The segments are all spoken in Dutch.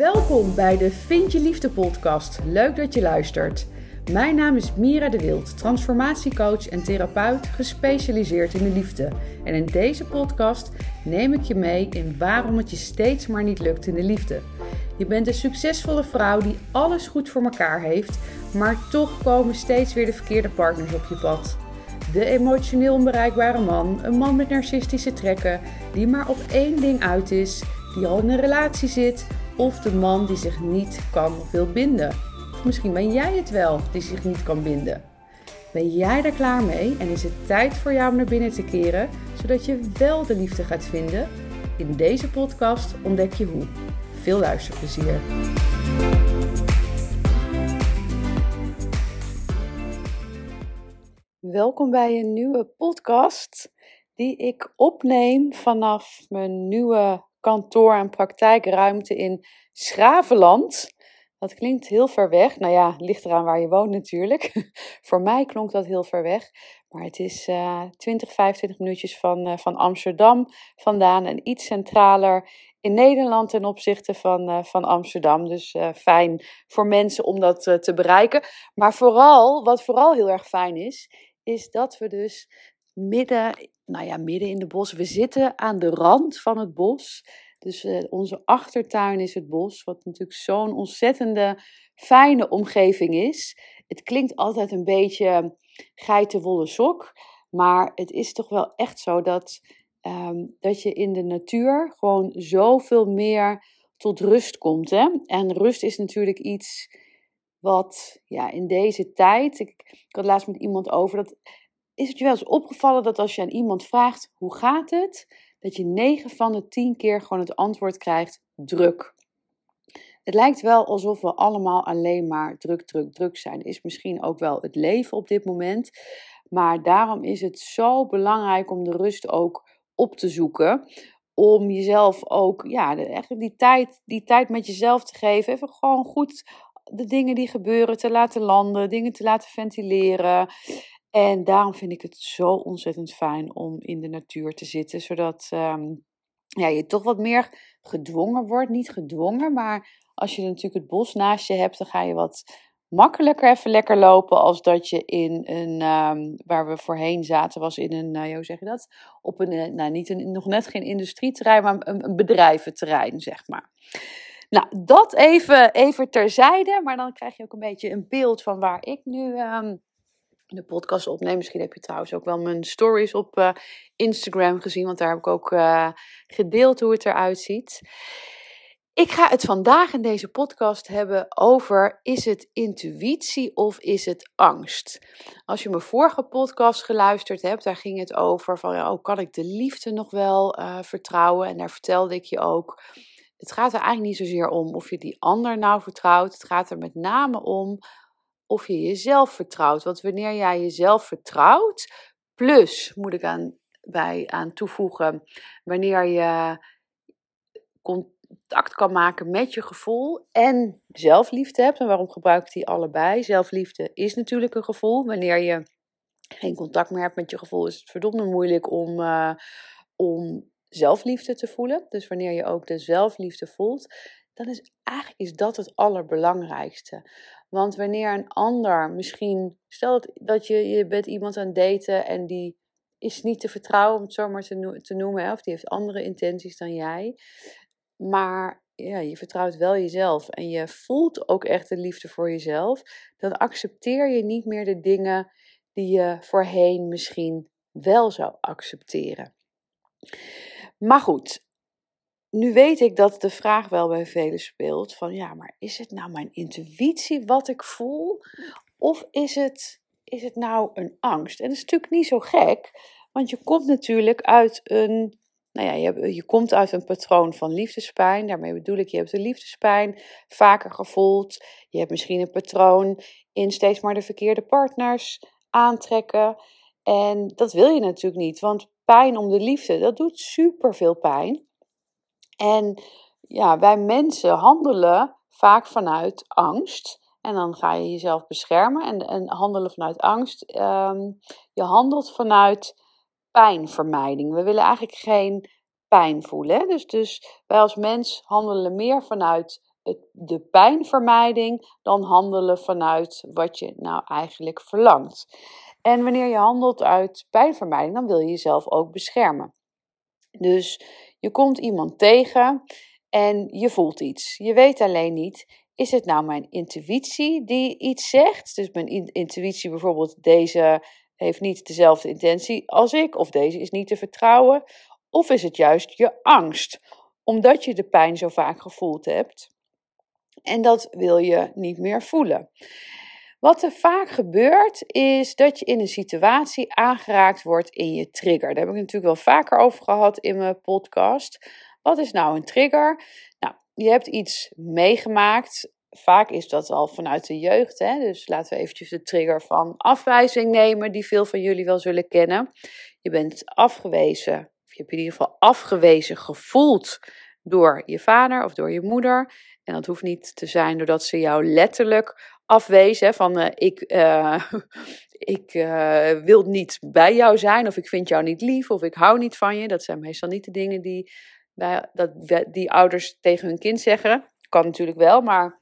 Welkom bij de Vind je Liefde podcast. Leuk dat je luistert. Mijn naam is Mira de Wild, transformatiecoach en therapeut gespecialiseerd in de liefde. En in deze podcast neem ik je mee in waarom het je steeds maar niet lukt in de liefde. Je bent een succesvolle vrouw die alles goed voor elkaar heeft, maar toch komen steeds weer de verkeerde partners op je pad. De emotioneel onbereikbare man, een man met narcistische trekken, die maar op één ding uit is, die al in een relatie zit, of de man die zich niet kan wil binden. Misschien ben jij het wel die zich niet kan binden. Ben jij er klaar mee en is het tijd voor jou om naar binnen te keren, zodat je wel de liefde gaat vinden? In deze podcast ontdek je hoe. Veel luisterplezier. Welkom bij een nieuwe podcast die ik opneem vanaf mijn nieuwe kantoor- en praktijkruimte in Schravenland. Dat klinkt heel ver weg. Nou ja, ligt eraan waar je woont natuurlijk. Voor mij klonk dat heel ver weg. Maar het is uh, 20, 25 minuutjes van, uh, van Amsterdam vandaan en iets centraler in Nederland ten opzichte van, uh, van Amsterdam. Dus uh, fijn voor mensen om dat te bereiken. Maar vooral, wat vooral heel erg fijn is, is dat we dus midden, nou ja, midden in de bos, we zitten aan de rand van het bos. Dus uh, onze achtertuin is het bos, wat natuurlijk zo'n ontzettende fijne omgeving is. Het klinkt altijd een beetje geitenwolle sok, maar het is toch wel echt zo dat, um, dat je in de natuur gewoon zoveel meer tot rust komt. Hè? En rust is natuurlijk iets wat ja, in deze tijd, ik, ik had laatst met iemand over, dat is het je wel eens opgevallen dat als je aan iemand vraagt hoe gaat het, dat je 9 van de 10 keer gewoon het antwoord krijgt druk. Het lijkt wel alsof we allemaal alleen maar druk, druk, druk zijn. Is misschien ook wel het leven op dit moment. Maar daarom is het zo belangrijk om de rust ook op te zoeken. Om jezelf ook, ja, eigenlijk die tijd, die tijd met jezelf te geven. Even gewoon goed de dingen die gebeuren te laten landen, dingen te laten ventileren. En daarom vind ik het zo ontzettend fijn om in de natuur te zitten, zodat um, ja, je toch wat meer gedwongen wordt. Niet gedwongen, maar als je natuurlijk het bos naast je hebt, dan ga je wat makkelijker even lekker lopen als dat je in een, um, waar we voorheen zaten, was in een, uh, hoe zeg je dat? Op een, uh, nou niet een, nog net geen industrieterrein, maar een, een bedrijventerrein, zeg maar. Nou, dat even, even terzijde, maar dan krijg je ook een beetje een beeld van waar ik nu um, de podcast opneem. Misschien heb je trouwens ook wel mijn stories op uh, Instagram gezien, want daar heb ik ook uh, gedeeld hoe het eruit ziet. Ik ga het vandaag in deze podcast hebben over: is het intuïtie of is het angst? Als je mijn vorige podcast geluisterd hebt, daar ging het over van: oh, kan ik de liefde nog wel uh, vertrouwen? En daar vertelde ik je ook. Het gaat er eigenlijk niet zozeer om of je die ander nou vertrouwt. Het gaat er met name om of je jezelf vertrouwt. Want wanneer jij jezelf vertrouwt, plus moet ik aan, bij, aan toevoegen, wanneer je contact kan maken met je gevoel en zelfliefde hebt. En waarom gebruik ik die allebei? Zelfliefde is natuurlijk een gevoel. Wanneer je geen contact meer hebt met je gevoel, is het verdomde moeilijk om, uh, om zelfliefde te voelen. Dus wanneer je ook de zelfliefde voelt, dan is eigenlijk is dat het allerbelangrijkste. Want wanneer een ander misschien, stel dat je, je bent iemand aan daten en die is niet te vertrouwen, om het zo maar te, te noemen, of die heeft andere intenties dan jij. Maar ja, je vertrouwt wel jezelf en je voelt ook echt de liefde voor jezelf, dan accepteer je niet meer de dingen die je voorheen misschien wel zou accepteren. Maar goed, nu weet ik dat de vraag wel bij velen speelt: van ja, maar is het nou mijn intuïtie wat ik voel? Of is het, is het nou een angst? En dat is natuurlijk niet zo gek, want je komt natuurlijk uit een. Nou ja, je, je komt uit een patroon van liefdespijn. Daarmee bedoel ik, je hebt de liefdespijn vaker gevoeld. Je hebt misschien een patroon in steeds maar de verkeerde partners aantrekken. En dat wil je natuurlijk niet, want pijn om de liefde, dat doet superveel pijn. En ja, wij mensen handelen vaak vanuit angst. En dan ga je jezelf beschermen en, en handelen vanuit angst. Um, je handelt vanuit pijnvermijding. We willen eigenlijk geen pijn voelen. Dus, dus wij als mens handelen meer vanuit de pijnvermijding dan handelen vanuit wat je nou eigenlijk verlangt. En wanneer je handelt uit pijnvermijding, dan wil je jezelf ook beschermen. Dus je komt iemand tegen en je voelt iets. Je weet alleen niet, is het nou mijn intuïtie die iets zegt? Dus mijn intuïtie bijvoorbeeld, deze heeft niet dezelfde intentie als ik, of deze is niet te vertrouwen. Of is het juist je angst, omdat je de pijn zo vaak gevoeld hebt? En dat wil je niet meer voelen. Wat er vaak gebeurt, is dat je in een situatie aangeraakt wordt in je trigger. Daar heb ik natuurlijk wel vaker over gehad in mijn podcast. Wat is nou een trigger? Nou, je hebt iets meegemaakt. Vaak is dat al vanuit de jeugd. Hè? Dus laten we eventjes de trigger van afwijzing nemen, die veel van jullie wel zullen kennen. Je bent afgewezen, of je hebt in ieder geval afgewezen gevoeld door je vader of door je moeder. En dat hoeft niet te zijn doordat ze jou letterlijk afwezen. Van uh, ik, uh, ik uh, wil niet bij jou zijn, of ik vind jou niet lief, of ik hou niet van je. Dat zijn meestal niet de dingen die, dat, die ouders tegen hun kind zeggen. Kan natuurlijk wel, maar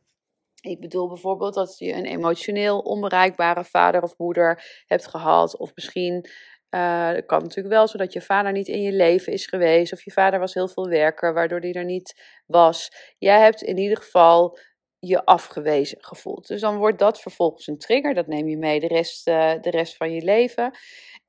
ik bedoel bijvoorbeeld dat je een emotioneel onbereikbare vader of moeder hebt gehad. Of misschien uh, het kan natuurlijk wel zodat je vader niet in je leven is geweest. Of je vader was heel veel werker, waardoor die er niet was. Jij hebt in ieder geval je afgewezen gevoeld. Dus dan wordt dat vervolgens een trigger. Dat neem je mee de rest, uh, de rest van je leven.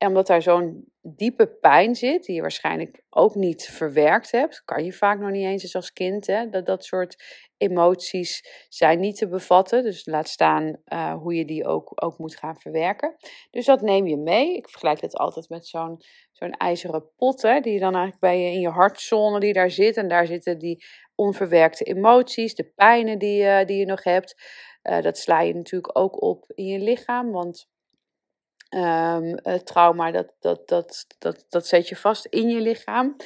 En omdat daar zo'n diepe pijn zit, die je waarschijnlijk ook niet verwerkt hebt, kan je vaak nog niet eens als kind. Hè, dat dat soort emoties zijn niet te bevatten. Dus laat staan uh, hoe je die ook, ook moet gaan verwerken. Dus dat neem je mee. Ik vergelijk het altijd met zo'n zo'n ijzeren pot, hè, die je dan eigenlijk bij je in je hartzone die daar zit. En daar zitten die onverwerkte emoties, de pijnen die, uh, die je nog hebt. Uh, dat sla je natuurlijk ook op in je lichaam, want um, trauma, dat, dat, dat, dat, dat zet je vast in je lichaam.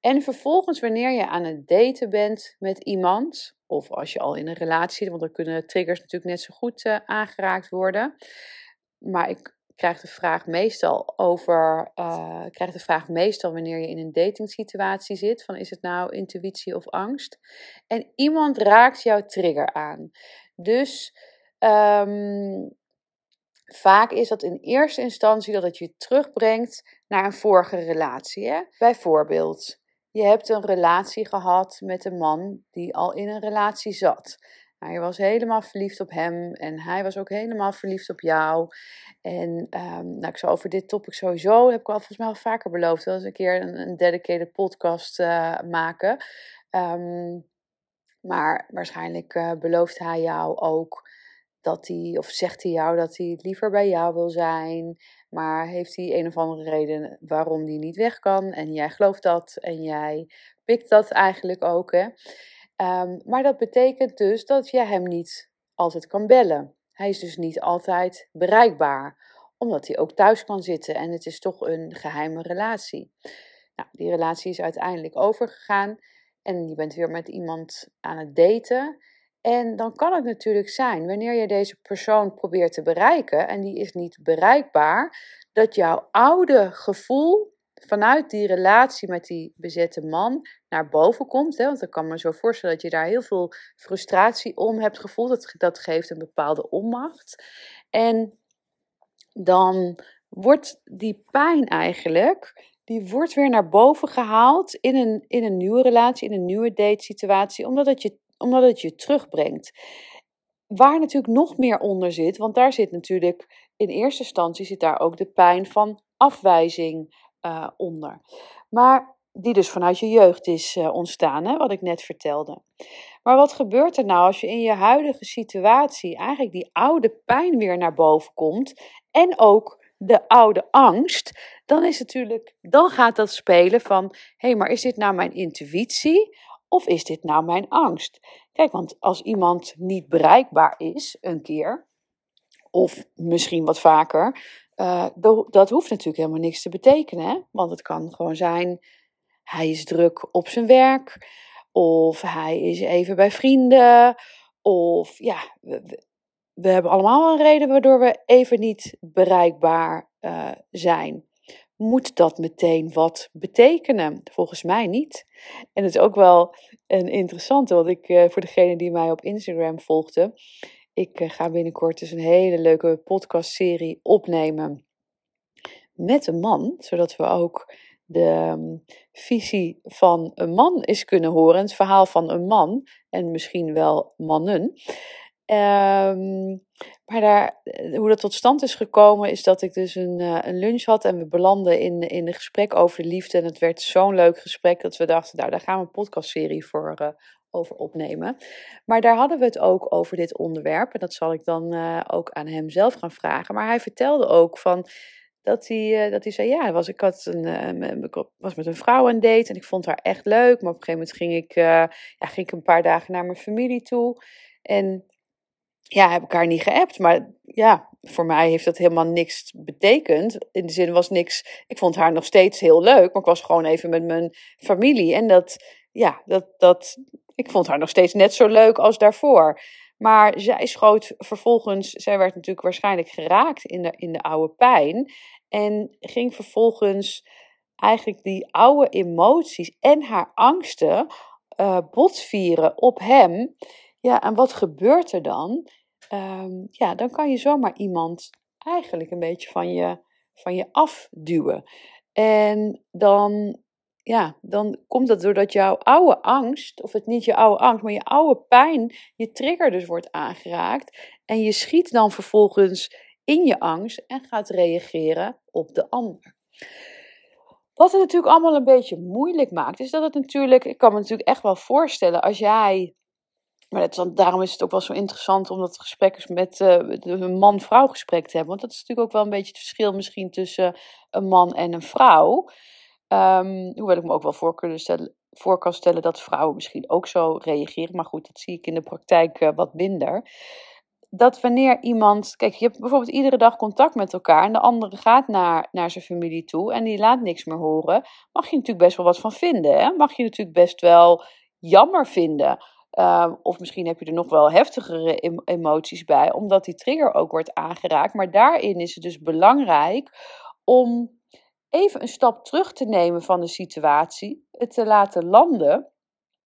En vervolgens, wanneer je aan het daten bent met iemand, of als je al in een relatie zit, want dan kunnen triggers natuurlijk net zo goed uh, aangeraakt worden. Maar ik krijg de vraag meestal over, uh, krijg de vraag meestal wanneer je in een datingsituatie zit, van is het nou intuïtie of angst? En iemand raakt jouw trigger aan. Dus um, vaak is dat in eerste instantie dat het je terugbrengt naar een vorige relatie. Hè? Bijvoorbeeld, je hebt een relatie gehad met een man die al in een relatie zat. Nou, je was helemaal verliefd op hem en hij was ook helemaal verliefd op jou. En um, nou, ik zal over dit topic sowieso, heb ik al volgens mij al vaker beloofd, wel eens een keer een, dedicated podcast uh, maken. Um, maar waarschijnlijk uh, belooft hij jou ook dat hij, of zegt hij jou dat hij liever bij jou wil zijn, maar heeft hij een of andere reden waarom hij niet weg kan en jij gelooft dat en jij pikt dat eigenlijk ook. Hè? Um, maar dat betekent dus dat je hem niet altijd kan bellen. Hij is dus niet altijd bereikbaar, omdat hij ook thuis kan zitten en het is toch een geheime relatie. Nou, die relatie is uiteindelijk overgegaan en je bent weer met iemand aan het daten. En dan kan het natuurlijk zijn, wanneer je deze persoon probeert te bereiken en die is niet bereikbaar, dat jouw oude gevoel vanuit die relatie met die bezette man naar boven komt. Hè? Want ik kan me zo voorstellen dat je daar heel veel frustratie om hebt gevoeld. Dat, dat geeft een bepaalde onmacht. En dan wordt die pijn eigenlijk, die wordt weer naar boven gehaald in een, in een nieuwe relatie, in een nieuwe date situatie, omdat het je omdat het je terugbrengt. Waar natuurlijk nog meer onder zit, want daar zit natuurlijk in eerste instantie zit daar ook de pijn van afwijzing uh, onder. Maar die dus vanuit je jeugd is uh, ontstaan, hè, wat ik net vertelde. Maar wat gebeurt er nou als je in je huidige situatie eigenlijk die oude pijn weer naar boven komt en ook de oude angst, dan is natuurlijk, dan gaat dat spelen van, hé, hey, maar is dit nou mijn intuïtie of is dit nou mijn angst? Kijk, want als iemand niet bereikbaar is een keer, of misschien wat vaker, uh, dat hoeft natuurlijk helemaal niks te betekenen. Want het kan gewoon zijn, hij is druk op zijn werk, of hij is even bij vrienden, of ja, we, hebben allemaal een reden waardoor we even niet bereikbaar uh, zijn. Moet dat meteen wat betekenen? Volgens mij niet. En het is ook wel een interessante, want ik, uh, voor degene die mij op Instagram volgde, ik uh, ga binnenkort dus een hele leuke podcastserie opnemen met een man, zodat we ook de um, visie van een man eens kunnen horen, het verhaal van een man en misschien wel mannen. Um, maar daar, eh, hoe dat tot stand is gekomen, is dat ik dus een, uh, een lunch had en we belanden in, in een gesprek over de liefde. En het werd zo'n leuk gesprek dat we dachten, nou, daar gaan we een podcastserie voor uh, over opnemen. Maar daar hadden we het ook over dit onderwerp. En dat zal ik dan ook aan hem zelf gaan vragen. Maar hij vertelde ook van dat hij, dat hij zei: Ja, was, ik had een, was met een vrouw aan date en ik vond haar echt leuk. Maar op een gegeven moment ging ik, ja, ging ik een paar dagen naar mijn familie toe. En ja, heb ik haar niet geappt. Maar ja, voor mij heeft dat helemaal niks betekend. In de zin was niks. Ik vond haar nog steeds heel leuk, maar ik was gewoon even met mijn familie. En dat, ja, dat, dat, ik vond haar nog steeds net zo leuk als daarvoor. Maar zij schoot vervolgens, zij werd natuurlijk waarschijnlijk geraakt in de, in de oude pijn. En ging vervolgens eigenlijk die oude emoties en haar angsten uh, botvieren op hem. Ja, en wat gebeurt er dan? um, ja, dan kan je zomaar iemand eigenlijk een beetje van je, van je afduwen. En dan, ja, dan komt dat doordat jouw oude angst, of het niet je oude angst, maar je oude pijn, je trigger dus wordt aangeraakt. En je schiet dan vervolgens in je angst en gaat reageren op de ander. Wat het natuurlijk allemaal een beetje moeilijk maakt, is dat het natuurlijk, ik kan me natuurlijk echt wel voorstellen, als jij maar het, daarom is het ook wel zo interessant om dat gesprek met uh, een man-vrouw gesprek te hebben. Want dat is natuurlijk ook wel een beetje het verschil misschien tussen een man en een vrouw. Um, hoewel ik me ook wel voor, stellen, kan stellen dat vrouwen misschien ook zo reageren. Maar goed, dat zie ik in de praktijk uh, wat minder. Dat wanneer iemand. Kijk, je hebt bijvoorbeeld iedere dag contact met elkaar. En de andere gaat naar, naar zijn familie toe. En die laat niks meer horen. Mag je natuurlijk best wel wat van vinden. Hè? Mag je natuurlijk best wel jammer vinden. Ehm, of misschien heb je er nog wel heftigere emoties bij, omdat die trigger ook wordt aangeraakt. Maar daarin is het dus belangrijk om even een stap terug te nemen van de situatie, het te laten landen.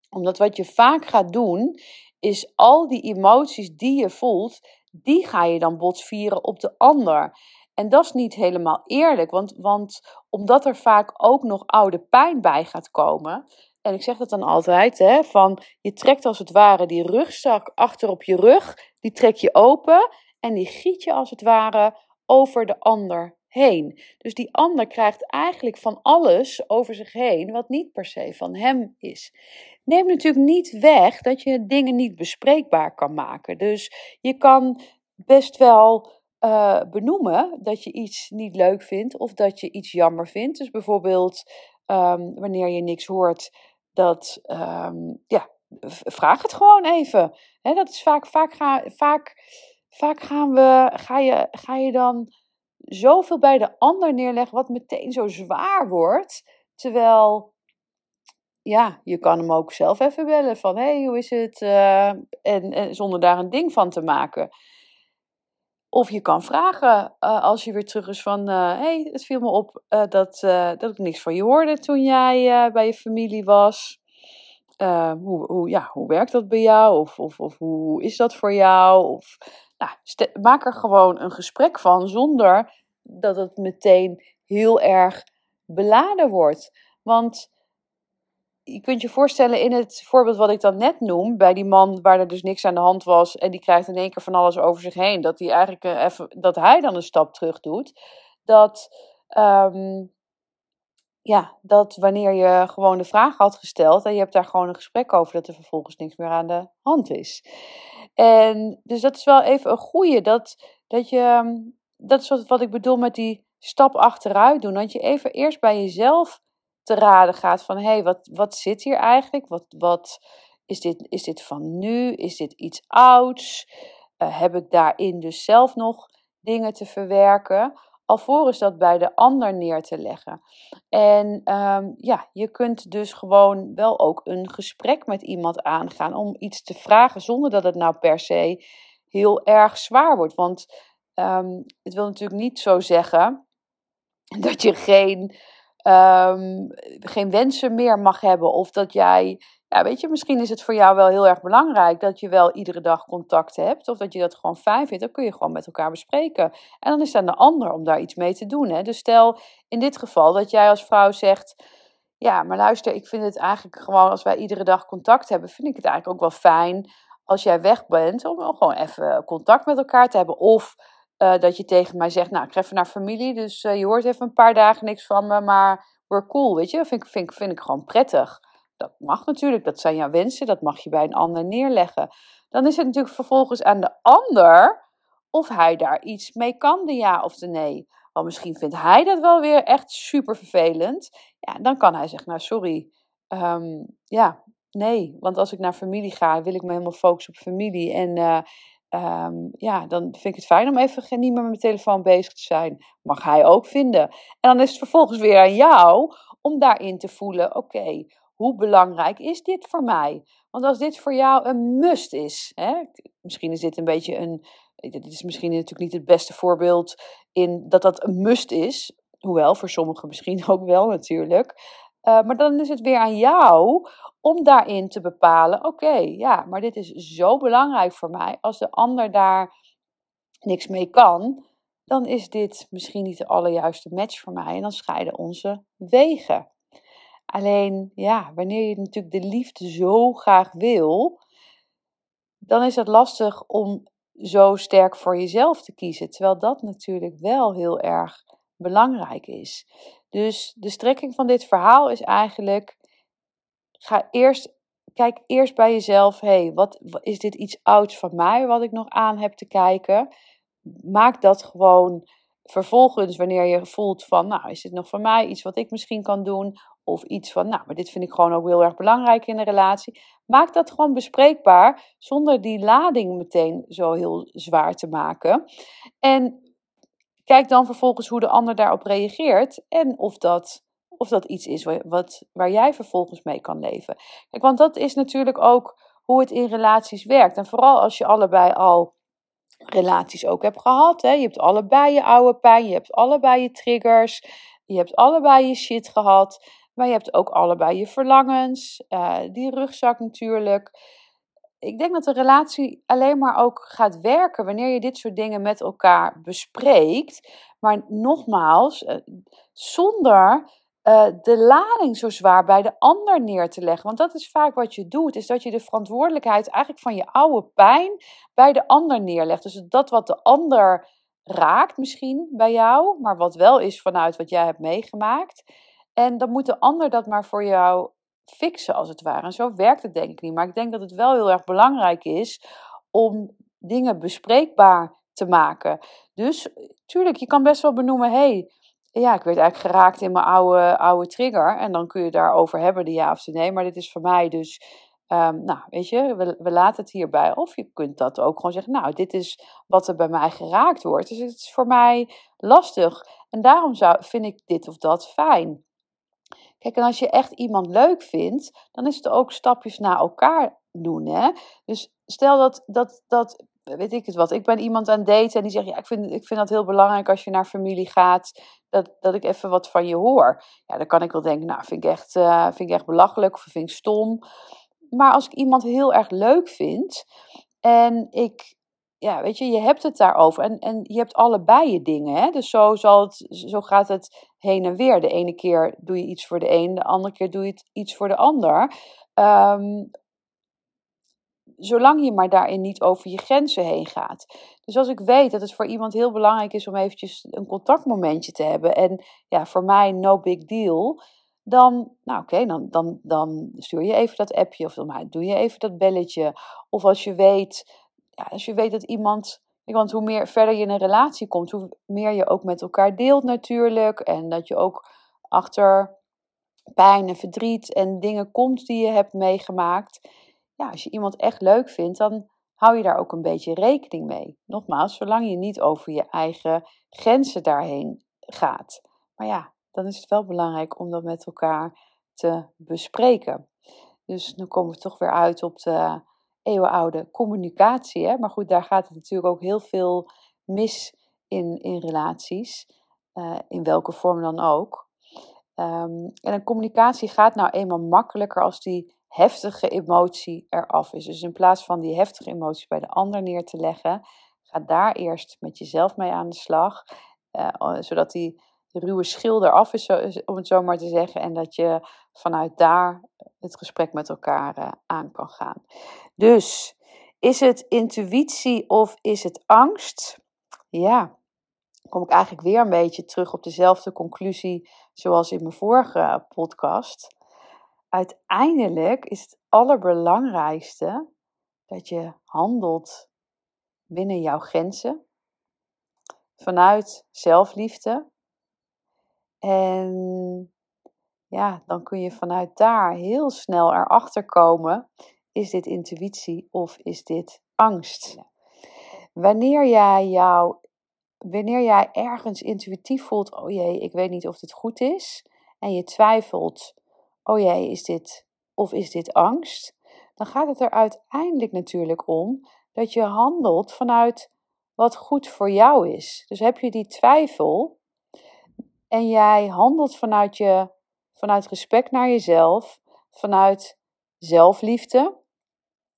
Omdat wat je vaak gaat doen, is al die emoties die je voelt, die ga je dan botvieren op de ander. En dat is niet helemaal eerlijk, want, want omdat er vaak ook nog oude pijn bij gaat komen, en ik zeg dat dan altijd, hè, van je trekt als het ware die rugzak achter op je rug, die trek je open en die giet je als het ware over de ander heen. Dus die ander krijgt eigenlijk van alles over zich heen wat niet per se van hem is. Neem natuurlijk niet weg dat je dingen niet bespreekbaar kan maken. Dus je kan best wel uh, benoemen dat je iets niet leuk vindt of dat je iets jammer vindt. Dus bijvoorbeeld um, wanneer je niks hoort dat, um, ja, vraag het gewoon even. Dat is vaak, vaak, ga, vaak, vaak gaan we, ga, je, ga je dan zoveel bij de ander neerleggen, wat meteen zo zwaar wordt. Terwijl, ja, je kan hem ook zelf even bellen van, hé, hey, hoe is het? En, en, zonder daar een ding van te maken. Of je kan vragen uh, als je weer terug is van, hé, uh, hey, het viel me op uh, dat, dat ik niks van je hoorde toen jij bij je familie was. hoe, hoe, ja, hoe werkt dat bij jou? Of, of, of hoe is dat voor jou? Of, nou, maak er gewoon een gesprek van zonder dat het meteen heel erg beladen wordt. Want je kunt je voorstellen in het voorbeeld wat ik dan net noem, bij die man waar er dus niks aan de hand was en die krijgt in één keer van alles over zich heen, dat hij eigenlijk uh, even, dat hij dan een stap terug doet, dat, um, ja, dat wanneer je gewoon de vraag had gesteld en je hebt daar gewoon een gesprek over, dat er vervolgens niks meer aan de hand is. En dus dat is wel even een goede, dat, dat je, ehm, dat is wat, wat ik bedoel met die stap achteruit doen, dat je even eerst bij jezelf te raden gaat van hé, hey, wat, wat zit hier eigenlijk? Wat, wat is, dit, is dit van nu? Is dit iets ouds? Uh, heb ik daarin dus zelf nog dingen te verwerken? Alvorens dat bij de ander neer te leggen. En um, ja, je kunt dus gewoon wel ook een gesprek met iemand aangaan om iets te vragen zonder dat het nou per se heel erg zwaar wordt. Want um, het wil natuurlijk niet zo zeggen dat je geen, ehm, geen wensen meer mag hebben. Of dat jij, ja, weet je, misschien is het voor jou wel heel erg belangrijk dat je wel iedere dag contact hebt. Of dat je dat gewoon fijn vindt. Dan kun je gewoon met elkaar bespreken. En dan is het aan de ander om daar iets mee te doen. Hè? Dus stel in dit geval dat jij als vrouw zegt. Ja, maar luister, ik vind het eigenlijk gewoon als wij iedere dag contact hebben, vind ik het eigenlijk ook wel fijn als jij weg bent om gewoon even contact met elkaar te hebben. Of uh, dat je tegen mij zegt, nou, ik ga even naar familie, dus uh, je hoort even een paar dagen niks van me, maar we're cool, weet je. Vind ik, vind, vind ik gewoon prettig. Dat mag natuurlijk, dat zijn jouw wensen, dat mag je bij een ander neerleggen. Dan is het natuurlijk vervolgens aan de ander of hij daar iets mee kan, de ja of de nee. Want misschien vindt hij dat wel weer echt super vervelend. Ja, dan kan hij zeggen, nou sorry, um, ja, nee. Want als ik naar familie ga, wil ik me helemaal focussen op familie. En uh, Um, ja, dan vind ik het fijn om even niet meer met mijn telefoon bezig te zijn. Mag hij ook vinden. En dan is het vervolgens weer aan jou om daarin te voelen: oké, hoe belangrijk is dit voor mij? Want als dit voor jou een must is, hè, misschien is dit een beetje een. Dit is misschien natuurlijk niet het beste voorbeeld in dat dat een must is. Hoewel, voor sommigen misschien ook wel natuurlijk. Uh, maar dan is het weer aan jou om daarin te bepalen: oké, ja, maar dit is zo belangrijk voor mij. Als de ander daar niks mee kan, dan is dit misschien niet de allerjuiste match voor mij en dan scheiden onze wegen. Alleen, ja, wanneer je natuurlijk de liefde zo graag wil, dan is het lastig om zo sterk voor jezelf te kiezen. Terwijl dat natuurlijk wel heel erg belangrijk is. Dus de strekking van dit verhaal is eigenlijk ga eerst, kijk eerst bij jezelf, hey, wat, is dit iets ouds van mij wat ik nog aan heb te kijken? Maak dat gewoon vervolgens, wanneer je voelt van, nou, is dit nog van mij iets wat ik misschien kan doen? Of iets van, nou, maar dit vind ik gewoon ook heel erg belangrijk in een relatie. Maak dat gewoon bespreekbaar, zonder die lading meteen zo heel zwaar te maken. En kijk dan vervolgens hoe de ander daarop reageert en of dat of dat iets is wat, waar jij vervolgens mee kan leven. Kijk, want dat is natuurlijk ook hoe het in relaties werkt. En vooral als je allebei al relaties ook hebt gehad. Hè? Je hebt allebei je oude pijn, je hebt allebei je triggers, je hebt allebei je shit gehad. Maar je hebt ook allebei je verlangens, uh, die rugzak natuurlijk. Ik denk dat de relatie alleen maar ook gaat werken wanneer je dit soort dingen met elkaar bespreekt. Maar nogmaals, uh, zonder uh, de lading zo zwaar bij de ander neer te leggen. Want dat is vaak wat je doet, is dat je de verantwoordelijkheid eigenlijk van je oude pijn bij de ander neerlegt. Dus dat wat de ander raakt misschien bij jou, maar wat wel is vanuit wat jij hebt meegemaakt. En dan moet de ander dat maar voor jou fixen, als het ware. En zo werkt het denk ik niet. Maar ik denk dat het wel heel erg belangrijk is om dingen bespreekbaar te maken. Dus tuurlijk, je kan best wel benoemen: hey, ja, ik werd eigenlijk geraakt in mijn oude, oude trigger. En dan kun je daarover hebben, de ja of de nee. Maar dit is voor mij dus, um, nou, weet je, we, we laten het hierbij. Of je kunt dat ook gewoon zeggen, nou, dit is wat er bij mij geraakt wordt. Dus het is voor mij lastig. En daarom zou, vind ik dit of dat fijn. Kijk, en als je echt iemand leuk vindt, dan is het ook stapjes naar elkaar doen. Hè? Dus stel dat, dat, dat weet ik het wat. Ik ben iemand aan het daten en die zegt, ja, ik vind, ik vind dat heel belangrijk als je naar familie gaat, dat, dat ik even wat van je hoor. Ja, dan kan ik wel denken, nou, vind ik echt, uh, vind ik echt belachelijk of vind ik stom. Maar als ik iemand heel erg leuk vind en ik, ja, weet je, je hebt het daarover en, en je hebt allebei je dingen. Hè? Dus zo, zal het, zo gaat het heen en weer. De ene keer doe je iets voor de een, de andere keer doe je iets voor de ander. Um, zolang je maar daarin niet over je grenzen heen gaat. Dus als ik weet dat het voor iemand heel belangrijk is om eventjes een contactmomentje te hebben en ja, voor mij no big deal, dan, nou oké, dan, dan, dan stuur je even dat appje of dan doe je even dat belletje. Of als je weet, ja, als je weet dat iemand, want hoe meer verder je in een relatie komt, hoe meer je ook met elkaar deelt natuurlijk en dat je ook achter pijn en verdriet en dingen komt die je hebt meegemaakt als je iemand echt leuk vindt, dan hou je daar ook een beetje rekening mee. Nogmaals, zolang je niet over je eigen grenzen daarheen gaat. Maar ja, dan is het wel belangrijk om dat met elkaar te bespreken. Dus dan komen we toch weer uit op de eeuwenoude communicatie. Hè? Maar goed, daar gaat het natuurlijk ook heel veel mis in, in relaties. uh, in welke vorm dan ook. Um, en een communicatie gaat nou eenmaal makkelijker als die heftige emotie eraf is. Dus in plaats van die heftige emotie bij de ander neer te leggen, ga daar eerst met jezelf mee aan de slag. Uh, zodat die ruwe schil eraf is, om het zo maar te zeggen. En dat je vanuit daar het gesprek met elkaar uh, aan kan gaan. Dus is het intuïtie of is het angst? Ja, kom ik eigenlijk weer een beetje terug op dezelfde conclusie zoals in mijn vorige podcast. Uiteindelijk is het allerbelangrijkste dat je handelt binnen jouw grenzen, vanuit zelfliefde. En ja, dan kun je vanuit daar heel snel erachter komen: is dit intuïtie of is dit angst? Wanneer jij jou wanneer jij ergens intuïtief voelt, oh jee, ik weet niet of dit goed is, en je twijfelt, oh jee, is dit of is dit angst, dan gaat het er uiteindelijk natuurlijk om dat je handelt vanuit wat goed voor jou is. Dus heb je die twijfel en jij handelt vanuit je vanuit respect naar jezelf, vanuit zelfliefde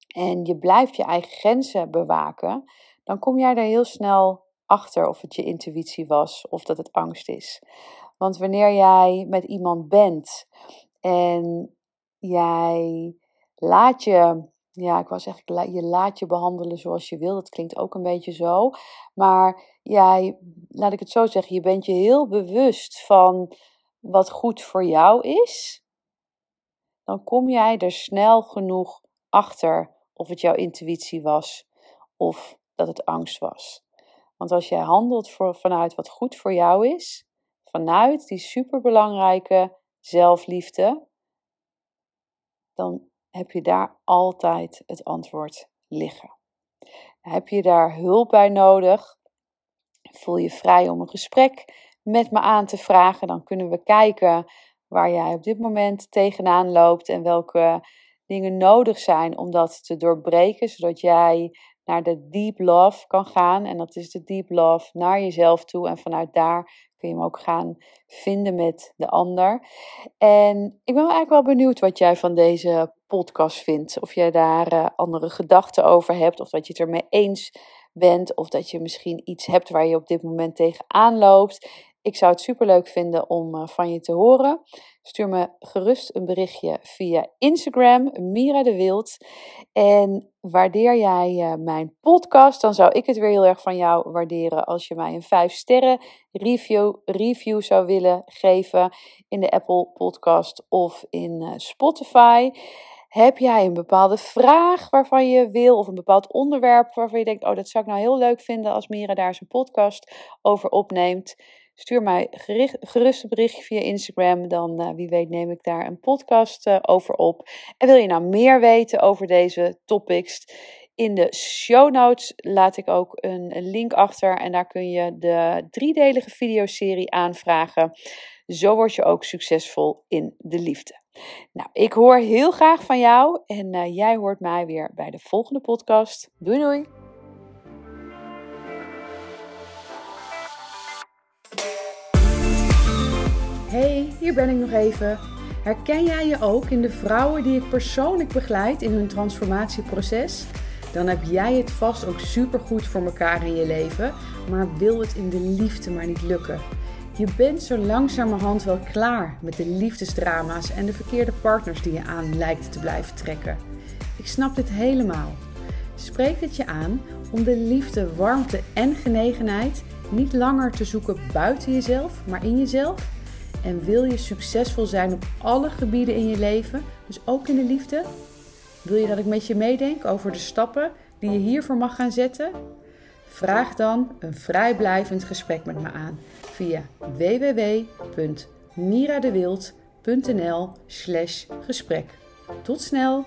en je blijft je eigen grenzen bewaken, dan kom jij er heel snel achter of het je intuïtie was of dat het angst is. Want wanneer jij met iemand bent en jij laat je, ja, ik was eigenlijk, je laat je behandelen zoals je wil, dat klinkt ook een beetje zo. Maar jij, laat ik het zo zeggen, je bent je heel bewust van wat goed voor jou is. Dan kom jij er snel genoeg achter of het jouw intuïtie was of dat het angst was. Want als jij handelt vanuit wat goed voor jou is, vanuit die superbelangrijke zelfliefde, dan heb je daar altijd het antwoord liggen. Heb je daar hulp bij nodig? Voel je vrij om een gesprek met me aan te vragen? Dan kunnen we kijken waar jij op dit moment tegenaan loopt en welke dingen nodig zijn om dat te doorbreken, zodat jij naar de deep love kan gaan. En dat is de deep love naar jezelf toe. En vanuit daar kun je hem ook gaan vinden met de ander. En ik ben eigenlijk wel benieuwd wat jij van deze podcast vindt. Of jij daar uh, andere gedachten over hebt. Of dat je het ermee eens bent. Of dat je misschien iets hebt waar je op dit moment tegenaan loopt. Ik zou het superleuk vinden om uh, van je te horen. Stuur me gerust een berichtje via Instagram, Mira de Wild. En waardeer jij uh, mijn podcast, dan zou ik het weer heel erg van jou waarderen als je mij een 5 sterren review, review zou willen geven in de Apple Podcast of in uh, Spotify. Heb jij een bepaalde vraag waarvan je wil, of een bepaald onderwerp waarvan je denkt: Oh, dat zou ik nou heel leuk vinden als Mira daar zijn podcast over opneemt? Stuur mij gerust een berichtje via Instagram. Dan uh, wie weet neem ik daar een podcast uh, over op. En wil je nou meer weten over deze topics? In de show notes laat ik ook een, link achter. En daar kun je de driedelige videoserie aanvragen. Zo word je ook succesvol in de liefde. Nou, ik hoor heel graag van jou. En uh, jij hoort mij weer bij de volgende podcast. Doei doei! Hey, hier ben ik nog even. Herken jij je ook in de vrouwen die ik persoonlijk begeleid in hun transformatieproces? Dan heb jij het vast ook supergoed voor elkaar in je leven, maar wil het in de liefde maar niet lukken. Je bent zo langzamerhand wel klaar met de liefdesdrama's en de verkeerde partners die je aan lijkt te blijven trekken. Ik snap dit helemaal. Spreek het je aan om de liefde, warmte en genegenheid niet langer te zoeken buiten jezelf, maar in jezelf? En wil je succesvol zijn op alle gebieden in je leven, dus ook in de liefde? Wil je dat ik met je meedenk over de stappen die je hiervoor mag gaan zetten? Vraag dan een vrijblijvend gesprek met me aan via www.miradewild.nl/gesprek. Tot snel!